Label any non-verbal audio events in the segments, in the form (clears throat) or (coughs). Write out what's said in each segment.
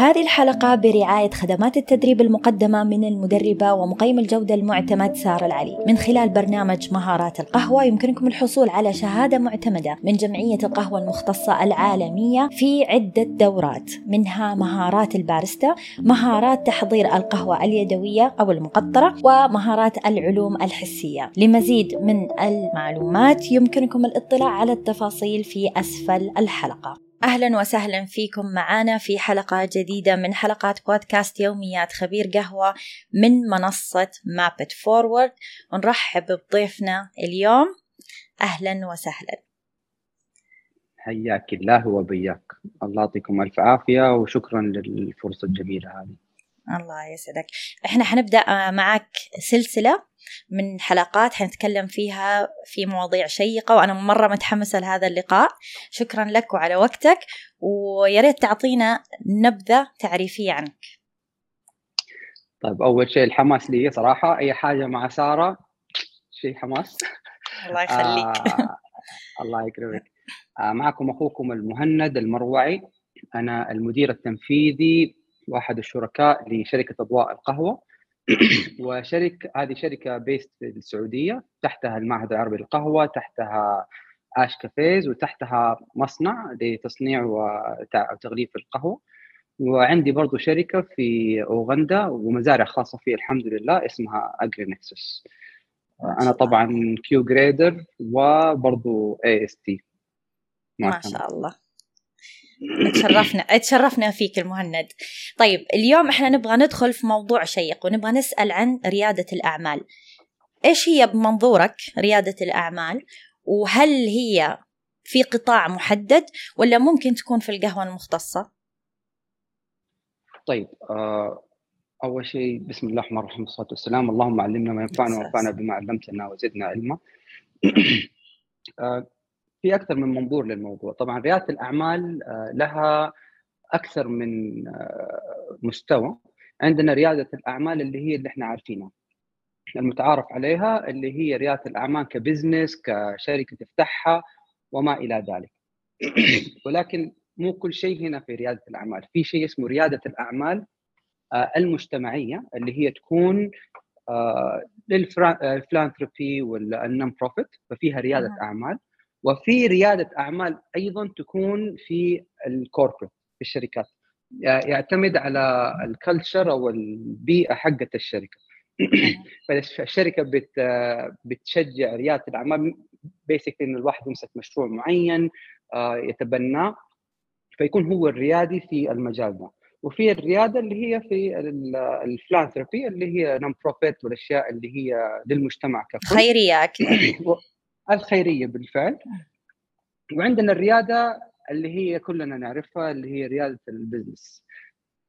هذه الحلقة برعاية خدمات التدريب المقدمة من المدربة ومقيم الجودة المعتمد سارة العلي. من خلال برنامج مهارات القهوة يمكنكم الحصول على شهادة معتمدة من جمعية القهوة المختصة العالمية في عدة دورات منها مهارات البارستا مهارات تحضير القهوة اليدوية أو المقطرة ومهارات العلوم الحسية. لمزيد من المعلومات يمكنكم الاطلاع على التفاصيل في أسفل الحلقة. أهلا وسهلا فيكم معنا في حلقة جديدة من حلقات بودكاست يوميات خبير قهوة من منصة مابت فورورد ونرحب بضيفنا اليوم. أهلا وسهلا. حياك الله وبياك. الله يعطيكم ألف عافية وشكرا للفرصة الجميلة هذه. الله يسعدك. إحنا حنبدأ معك سلسلة من حلقات حنتكلم فيها في مواضيع شيقة وأنا مرة متحمسة لهذا اللقاء. شكرا لك وعلى وقتك ويا ريت تعطينا نبذة تعريفية عنك. طيب أول شيء الحماس لي صراحة. أي حاجة مع سارة؟ شيء حماس؟ الله يخليك. آه الله يكرمك. آه معكم أخوكم المهند المروعي. أنا المدير التنفيذي واحد الشركاء لشركة أضواء القهوة. (coughs) وشركة هذه شركة based في السعودية تحتها المعهد العربي للقهوة تحتها آش كافيز وتحتها مصنع لتصنيع وتغليف القهوة. وعندي برضو شركة في أوغندا ومزارع خاصة فيه الحمد لله اسمها Agri Nexus أنا طبعا Q Grader وبرضو AST ما شاء الله. تشرفنا تشرفنا فيك المهند. طيب اليوم إحنا نبغى ندخل في موضوع شيق ونبغى نسأل عن ريادة الأعمال. إيش هي بمنظورك ريادة الأعمال؟ وهل هي في قطاع محدد ولا ممكن تكون في القهوة المختصة؟ طيب آه أول شيء بسم الله الرحمن الرحيم والصلاة والسلام. اللهم علمنا ما ينفعنا وانفعنا بما علمتنا وزدنا علما. (clears throat) آه في أكثر من منظور للموضوع. طبعا ريادة الأعمال لها أكثر من مستوى. عندنا ريادة الأعمال اللي هي اللي إحنا عارفينها المتعارف عليها اللي هي ريادة الأعمال كبزنس كشركة تفتحها وما إلى ذلك. (clears throat) ولكن مو كل شيء هنا في ريادة الأعمال. في شيء اسمه ريادة الأعمال المجتمعية اللي هي تكون لل philanthropy وال non-profit ففيها ريادة أعمال. وفي ريادة أعمال أيضا تكون في ال corporate في الشركات. يعتمد على ال culture أو البيئة حقه الشركة. (coughs) فالشركه بت بتشجع ريادة الأعمال basically إن الواحد يمسك مشروع معين يتبناه فيكون هو الريادي في المجال ده. وفي الريادة اللي هي في ال philanthropy اللي هي non-profit والأشياء اللي هي للمجتمع ككل. خيريه أكيد (coughs) الخيرية بالفعل. وعندنا الريادة اللي هي كلنا نعرفها اللي هي ريادة ال business.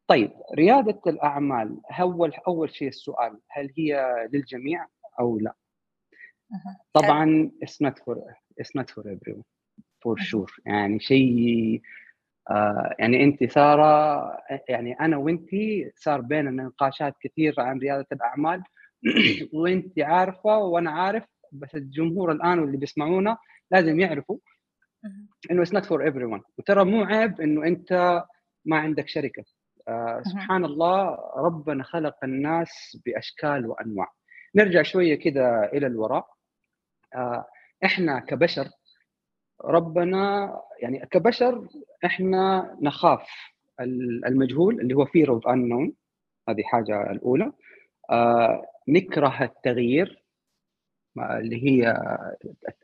طيب ريادة الأعمال اول أول شيء السؤال هل هي للجميع أو لا؟ طبعا for it's not for everyone for sure. يعني شيء آه يعني أنت سارة يعني أنا وأنت صار بيننا نقاشات كثير عن ريادة الأعمال. (clears throat) وأنت عارفة وأنا عارف بس الجمهور الآن واللي بيسمعونا لازم يعرفوا إنه it's not for everyone وترى مو عيب إنه أنت ما عندك شركة. آه سبحان الله ربنا خلق الناس بأشكال وأنواع. نرجع شوية كده إلى الوراء. آه إحنا كبشر ربنا يعني كبشر إحنا نخاف المجهول اللي هو fear of unknown. هذه حاجة الأولى. آه نكره التغيير. اللي هي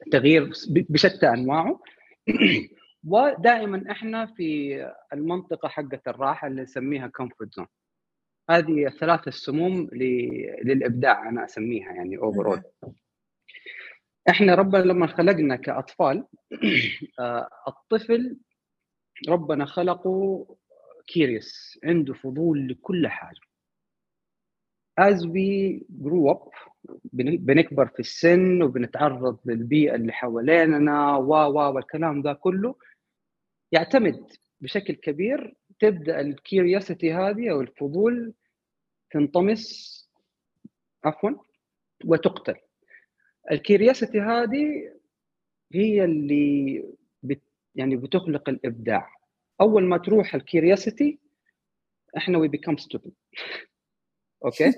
التغيير بشتى أنواعه. (clears throat) ودائما إحنا في المنطقة حقة الراحة اللي نسميها comfort zone هذه الثلاث السموم للإبداع أنا أسميها يعني overall إحنا ربنا لما خلقنا كأطفال (clears throat) الطفل ربنا خلقه curious عنده فضول لكل حاجة. As we grew up بنكبر في السن وبنتعرض للبيئة اللي حواليننا و و والكلام ده كله يعتمد بشكل كبير تبدأ ال curiosity هذه أو الفضول تنطمس عفوا وتقتل. ال curiosity هذه هي اللي بت يعني بتخلق الإبداع. أول ما تروح ال curiosity إحنا we become stupid okay?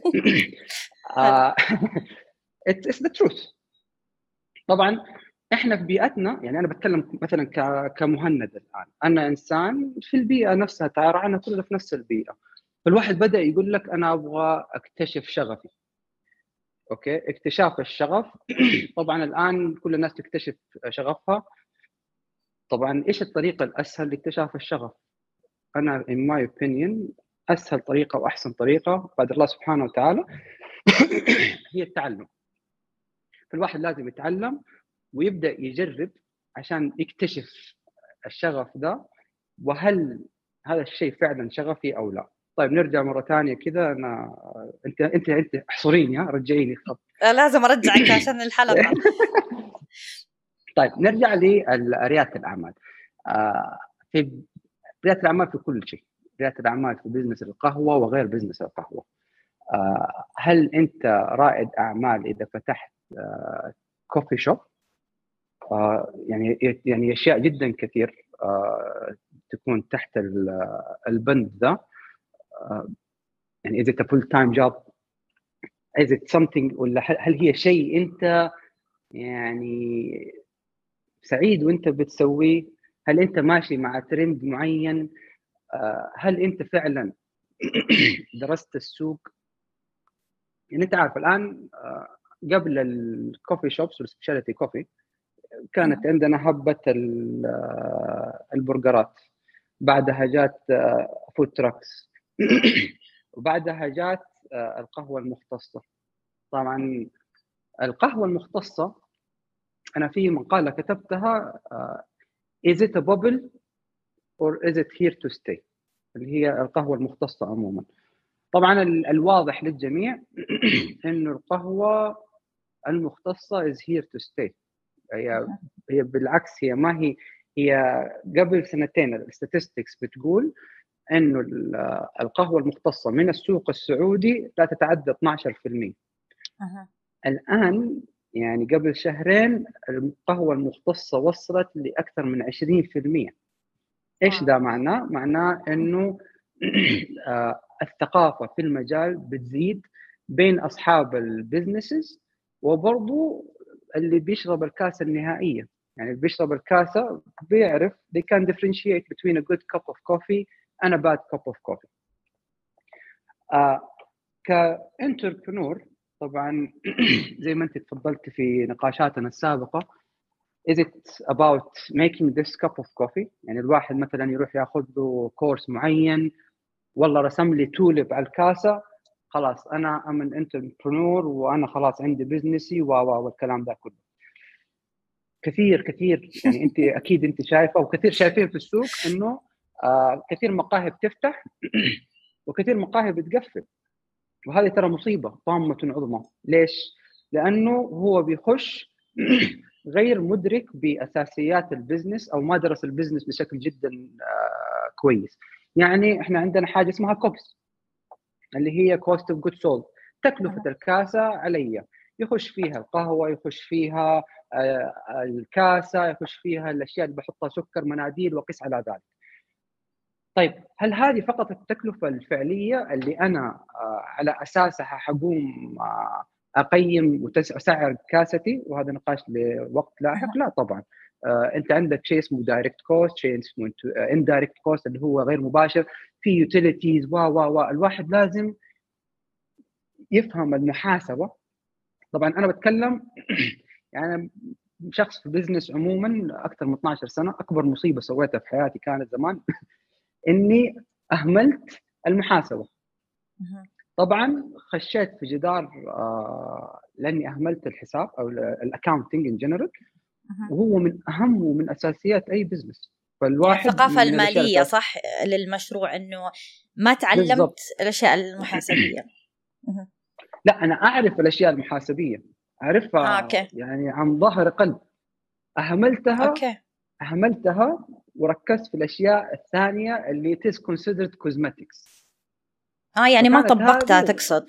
It's the truth طبعا إحنا في بيئتنا يعني أنا بتكلم مثلا كمهند الآن. أنا إنسان في البيئة نفسها ترى كلنا في نفس البيئة. فالواحد بدأ يقول لك أنا أبغى أكتشف شغفي. أوكي؟ اكتشاف الشغف. (clears throat) طبعا الآن كل الناس تكتشف شغفها. طبعا إيش الطريقة الأسهل لاكتشاف الشغف؟ أنا in my opinion أسهل طريقة وأحسن طريقة بعد الله سبحانه وتعالى (coughs) هي التعلم. فالواحد لازم يتعلم ويبدأ يجرب عشان يكتشف الشغف ده وهل هذا الشيء فعلا شغفي أو لا. طيب نرجع مرة ثانية كذا. أنا أنت أنت أنت احصريني ها؟ رجعيني خط لازم أرجعك (coughs) عشان الحلقة. (laughs) طيب نرجع لريادة الأعمال. آه في ريادة الأعمال في كل شيء. رياده الأعمال في business القهوة وغير business القهوة. آه هل أنت رائد أعمال إذا فتحت آه coffee shop آه يعني يعني أشياء جدا كثير آه تكون تحت البند ذا. آه يعني a full time job is it something ولا هل هي شيء أنت يعني سعيد وأنت بتسويه؟ هل أنت ماشي مع ترند معين؟ آه هل أنت فعلا (clears throat) درست السوق؟ يعني أنت عارف الآن آه قبل ال coffee shops وال specialty coffee كانت عندنا هبة البرجرات. بعدها جات food trucks (clears throat) وبعدها جات القهوة المختصة. طبعا القهوة المختصة أنا في مقالة كتبتها is it a bubble or is it here to stay? اللي هي القهوة المختصة عموما. طبعا الواضح للجميع (clears throat) انه القهوة المختصة is here to stay. هي هي بالعكس هي ما هي هي قبل سنتين الستاتستكس بتقول إنه القهوة المختصة من السوق السعودي لا تتعدى 12% أه. الآن يعني قبل شهرين القهوة المختصة وصلت لأكثر من 20% إيش ده معناه؟ معناه إنه (clears throat) آه، الثقافة في المجال بتزيد بين أصحاب البزنسز وبرضه اللي بيشرب الكاسة النهائية. يعني اللي بيشرب الكاسة بيعرف they can differentiate between a good cup of coffee and a bad cup of coffee. uh, ك entrepreneur طبعا (clears throat) زي ما أنت تفضلت في نقاشاتنا السابقة is it about making this cup of coffee? يعني الواحد مثلا يروح ياخذ له course معين والله رسم لي tulip على الكاسة خلاص أنا I'm entrepreneur وأنا خلاص عندي business ي و والكلام ده كله. كثير كثير يعني أنت (laughs) أكيد أنت شايفة وكثير شايفين في السوق إنه آه كثير مقاهي بتفتح (clears throat) وكثير مقاهي بتقفل. وهذه ترى مصيبة طامة عظمى. ليش؟ لأنه هو بيخش (clears throat) غير مدرك بأساسيات ال business أو ما درس ال business بشكل جدا آه كويس. يعني إحنا عندنا حاجة اسمها COGS اللي هي cost of goods sold تكلفة الكاسة علي. يخش فيها القهوة يخش فيها آه، الكاسة يخش فيها الأشياء اللي بحطها سكر مناديل وقس على ذلك. طيب هل هذه فقط التكلفة الفعلية اللي أنا آه، على أساسها حقوم أقيم واسعر كاستي وهذا نقاش لوقت لاحق؟ لا طبعا. أنت عندك شيء اسمه direct cost شيء اسمه indirect cost اللي هو غير مباشر. في utilities و و و الواحد لازم يفهم المحاسبة. طبعا أنا بتكلم (clears throat) يعني شخص في business عموما أكثر من 12 سنة أكبر مصيبة سويتها في حياتي كانت زمان (laughs) إني أهملت المحاسبة. طبعا خشيت في جدار آه لأني أهملت الحساب أو ال accounting in general وهو من أهم ومن أساسيات أي business فالواحد الثقافة المالية صح؟ للمشروع إنه ما تعلمت بالزبط. الأشياء المحاسبية. لا أنا أعرف الأشياء المحاسبية. أعرفها آه، okay. يعني عن ظهر قلب. أهملتها okay. أهملتها وركزت في الأشياء الثانية اللي it is considered cosmetics آه يعني ما طبقتها تقصد.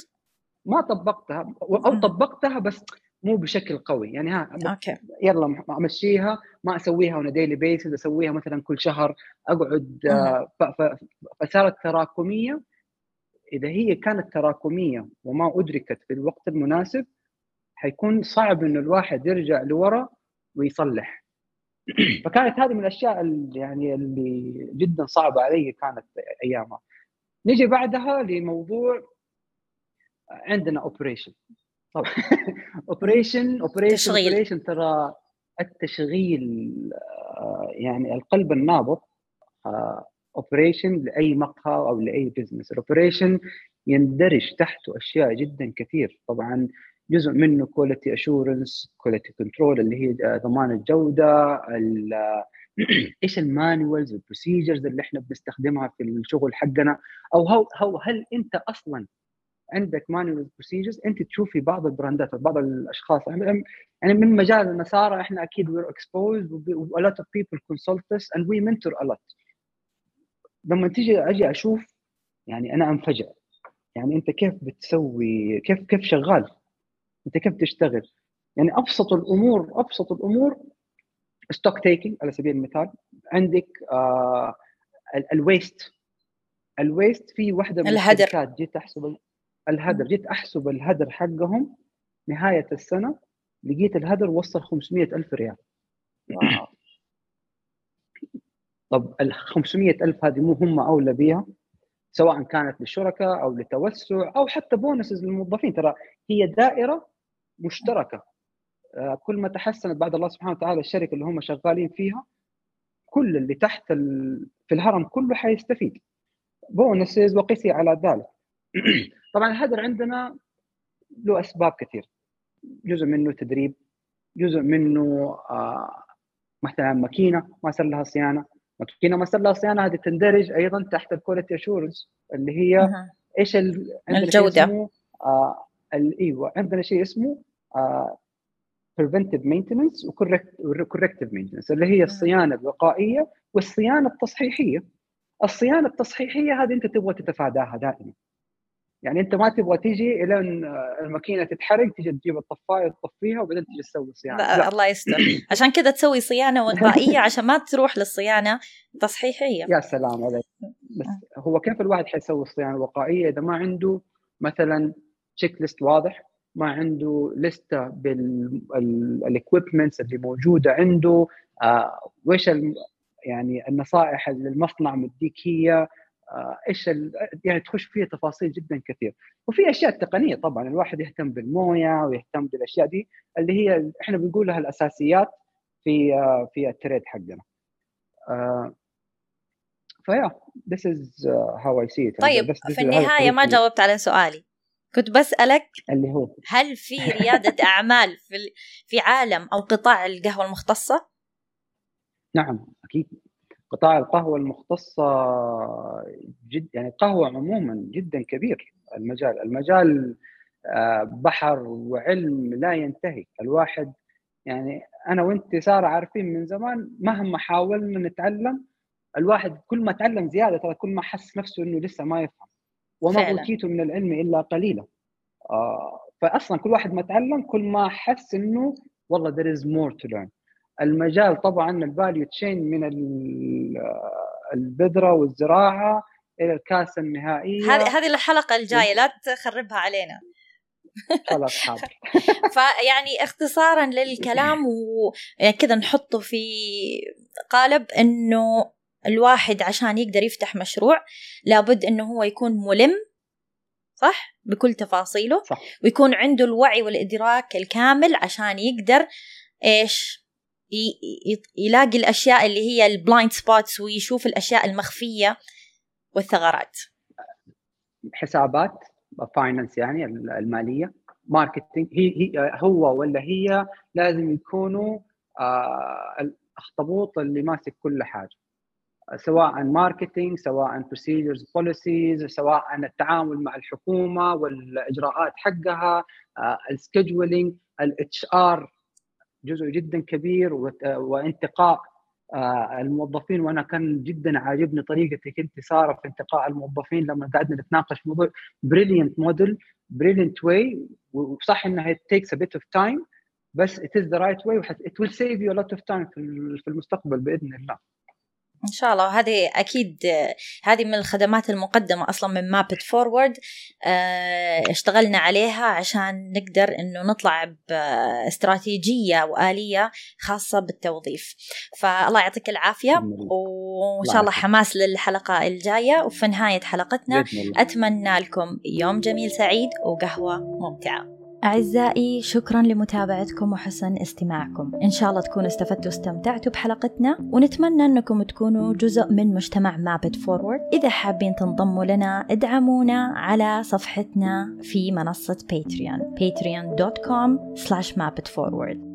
ما طبقتها أو طبقتها بس مو بشكل قوي. يعني ها okay. يلا أمشيها ما أسويها on daily basis أسويها مثلا كل شهر أقعد آه، فصارت تراكمية. إذا هي كانت تراكمية وما أدركت في الوقت المناسب حيكون صعب انه الواحد يرجع لورا ويصلح. (clears throat) فكانت هذه من الأشياء اللي يعني اللي جدا صعبة علي كانت أيامها. نجي بعدها لموضوع عندنا operation طبعا. operation operation operation ترى التشغيل آه، يعني القلب النابض operation آه، لأي مقهى أو لأي business ال operation يندرج تحته أشياء جدا كثير. طبعا جزء منه quality assurance quality control اللي هي ضمان الجودة إيش ال manuals وال procedures اللي إحنا بنستخدمها في الشغل حقنا؟ أو هو هل أنت أصلا عندك manual procedures أنت تشوفي بعض البراندات بعض الأشخاص. يعني من مجال المسار إحنا أكيد we're exposed to a lot of people consult and we mentor a lot. لما تيجي أجي أشوف يعني أنا انفجع يعني أنت كيف بتسوي؟ كيف كيف شغال؟ أنت كيف تشتغل؟ يعني أبسط الأمور أبسط الأمور stock taking على سبيل المثال عندك آه ال waste. ال waste في واحدة من الهدر. جيت أحسب الهدر. جيت أحسب الهدر حقهم نهاية السنة لقيت الهدر وصل 500 ألف ريال. طب ال 500 ألف هذه مو هم أولى بها سواء كانت للشركاء أو لتوسع أو حتى بونسز للموظفين. ترى هي دائرة مشتركة. كل ما تحسنت بعد الله سبحانه وتعالى الشركة اللي هم شغالين فيها كل اللي تحت في الهرم كله حيستفيد. ب ounces وقسي على ذلك. (clears throat) طبعا الهدر عندنا له أسباب كثير. جزء منه تدريب جزء منه آه مثلا ماكينة ما صار لها صيانة. ماكينة ما صار لها صيانة هذه تندرج أيضا تحت ال quality assurance اللي هي إيش الجوده شيء اسمه آه إيوه عندنا شيء اسمه آه preventive maintenance و corrective maintenance اللي هي الصيانة الوقائية والصيانة التصحيحية. الصيانة التصحيحية هذه أنت تبغى تتفاداها دائما. يعني أنت ما تبغى تيجي إلى الماكينة تتحرق تيجي تجيب الطفاية تطفيها وبعدين تجي تسوي صيانة. لا, لا. الله يستر. عشان كذا تسوي صيانة وقائية (laughs) عشان ما تروح للصيانة تصحيحيه يا سلام عليك. بس هو كيف الواحد حيسوي الصيانة الوقائية إذا ما عنده مثلا checklist واضح؟ ما عنده لستة بال equipments اللي موجودة عنده. آه وش يعني النصائح اللي المصنع مديك هي آه، إيش يعني تخش فيها تفاصيل جدا كثير. وفي أشياء تقنية طبعا الواحد يهتم بالموية ويهتم بالأشياء دي اللي هي إحنا بنقول لها الأساسيات في آه، في التريد حقنا. آه، فيا this is how I see it. طيب في النهاية ما جاوبت على سؤالي. كنت بسألك اللي هو هل في ريادة (laughs) أعمال في في عالم أو قطاع القهوة المختصة؟ نعم أكيد. قطاع القهوة المختصة جد يعني القهوة عموما جدا كبير المجال المجال آه، بحر وعلم لا ينتهي. الواحد يعني أنا وأنت سارة عارفين من زمان مهما حاولنا نتعلم الواحد كل ما تعلم زيادة ترى كل ما حس نفسه إنه لسه ما يفهم. وما أوتيته من العلم إلا قليلا. آه فأصلا كل واحد ما تعلم كل ما حس إنه والله there is more to learn. المجال طبعا الفاليو تشين من البذرة والزراعة إلى الكاسه النهائية. هذه هذه الحلقة الجاية لا (laughs) تخربها علينا. خلاص (laughs) حاضر. فيعني اختصارا للكلام وكذا نحطه في قالب إنه الواحد عشان يقدر يفتح مشروع لابد إنه هو يكون ملم صح؟ بكل تفاصيله. صح. ويكون عنده الوعي والإدراك الكامل عشان يقدر إيش؟ يلاقي الأشياء اللي هي ال blind spots ويشوف الأشياء المخفية والثغرات. حسابات finance يعني المالية marketing هي, هي هو ولا هي لازم يكونوا آه الاخطبوط اللي ماسك كل حاجة. سواء marketing سواء procedures policies سواء التعامل مع الحكومة والإجراءات حقها آه ال scheduling ال HR جزء جدا كبير وانتقاء آه، الموظفين. وأنا كان جدا عاجبني طريقتك أنت سارة في انتقاء الموظفين لما قعدنا نتناقش موضوع brilliant model brilliant way وصح إنها takes a bit of time بس it's the right way it will save you a lot of time في المستقبل بإذن الله. إن شاء الله. وهذه أكيد هذه من الخدمات المقدمة أصلا من Map It Forward اشتغلنا عليها عشان نقدر إنه نطلع باستراتيجية وآلية خاصة بالتوظيف. فالله يعطيك العافية وإن شاء الله حماس للحلقة الجاية. وفي نهاية حلقتنا أتمنى لكم يوم جميل سعيد وقهوة ممتعة. أعزائي شكرا لمتابعتكم وحسن استماعكم. إن شاء الله تكونوا استفدتوا واستمتعتوا بحلقتنا ونتمنى أنكم تكونوا جزء من مجتمع Map It Forward إذا حابين تنضموا لنا ادعمونا على صفحتنا في منصة Patreon patreon.com slash mapitforward